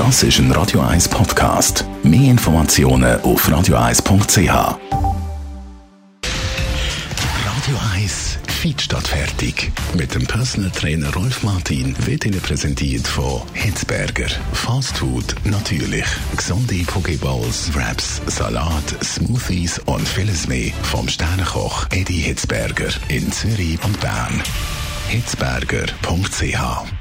Das ist ein Radio 1 Podcast. Mehr Informationen auf radio1.ch. Radio 1 Feed statt fertig. Mit dem Personal Trainer Rolf Martin wird Ihnen präsentiert von Hitzberger. Fast Food natürlich. Gesunde Pokeballs, Wraps, Salat, Smoothies und vieles mehr vom Sternenkoch Eddie Hitzberger in Zürich und Bern. Hitzberger.ch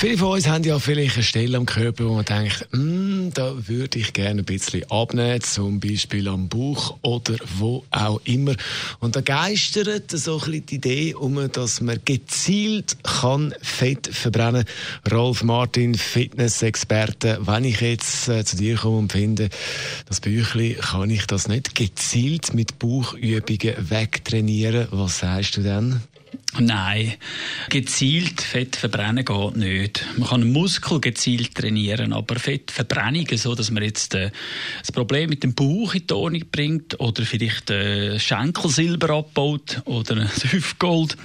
Viele von uns haben ja vielleicht eine Stelle am Körper, wo man denkt, mm, da würde ich gerne ein bisschen abnehmen, zum Beispiel am Bauch oder wo auch immer. Und da geistert so ein bisschen die Idee um, dass man gezielt kann Fett verbrennen Rolf Martin, Fitnessexperte, wenn ich jetzt äh, zu dir komme und finde, das Büchli, kann ich das nicht gezielt mit Bauchübungen wegtrainieren? Was sagst du denn? Nein, gezielt Fett verbrennen geht nicht. Man kann Muskel gezielt trainieren, aber Fettverbrennung, so dass man jetzt äh, das Problem mit dem Bauch in die Ordnung bringt oder vielleicht äh, Schenkelsilber abbaut oder ein Hüftgold,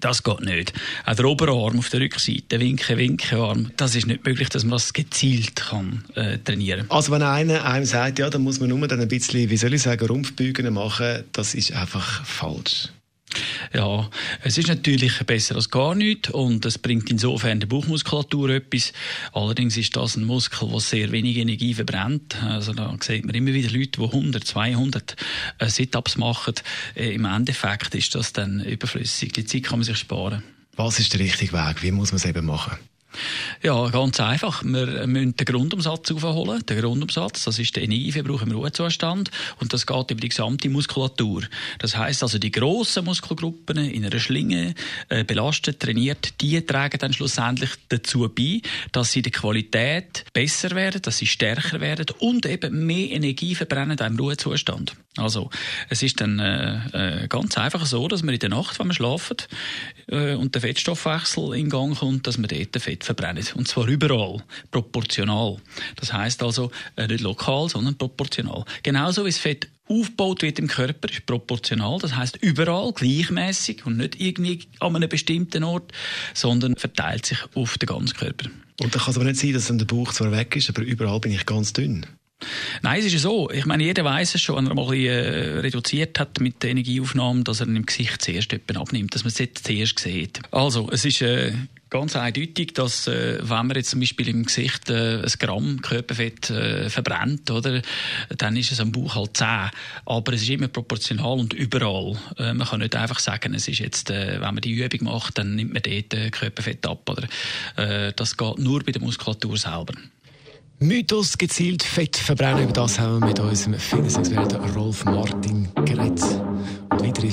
das geht nicht. Auch der Oberarm auf der Rückseite, Winke, Winkearm, das ist nicht möglich, dass man das gezielt kann, äh, trainieren Also wenn einer einem sagt, ja, dann muss man nur dann ein bisschen, wie soll ich sagen, Rumpfbügen machen, das ist einfach falsch. Ja, es ist natürlich besser als gar nichts und es bringt insofern der Bauchmuskulatur etwas. Allerdings ist das ein Muskel, der sehr wenig Energie verbrennt. Also da sieht man immer wieder Leute, die 100, 200 äh, Sit-Ups machen. Äh, Im Endeffekt ist das dann überflüssig. Die Zeit kann man sich sparen. Was ist der richtige Weg? Wie muss man es eben machen? Ja, ganz einfach. Wir müssen den Grundumsatz aufholen. Der Grundumsatz, das ist der Energieverbrauch im Ruhezustand und das geht über die gesamte Muskulatur. Das heißt also, die grossen Muskelgruppen in einer Schlinge äh, belastet, trainiert, die tragen dann schlussendlich dazu bei, dass sie die Qualität besser werden, dass sie stärker werden und eben mehr Energie verbrennen im Ruhezustand. Also, es ist dann äh, äh, ganz einfach so, dass man in der Nacht, wenn man schlafen äh, und der Fettstoffwechsel in Gang kommt, dass man dort Fett Und zwar überall, proportional. Das heißt also äh, nicht lokal, sondern proportional. Genauso wie das Fett aufgebaut wird im Körper, ist proportional. Das heißt überall gleichmäßig und nicht irgendwie an einem bestimmten Ort, sondern verteilt sich auf den ganzen Körper. Und da kann es aber nicht sein, dass dann der Bauch zwar weg ist, aber überall bin ich ganz dünn. Nein, es ist ja so. Ich meine, jeder weiß es schon, wenn er mal ein bisschen äh, reduziert hat mit der Energieaufnahme, dass er im Gesicht zuerst abnimmt, dass man es jetzt zuerst sieht. Also, es ist äh, ganz eindeutig, dass äh, wenn man jetzt zum Beispiel im Gesicht äh, ein Gramm Körperfett äh, verbrennt, oder, dann ist es am Bauch halt 10. Aber es ist immer proportional und überall. Äh, man kann nicht einfach sagen, es ist jetzt, äh, wenn man die Übung macht, dann nimmt man dort äh, Körperfett ab. Oder, äh, das geht nur bei der Muskulatur selber. Mythos gezielt Fett verbrennen, über das haben wir mit unserem Fitnessexperten Rolf Martin geredet. Und weitere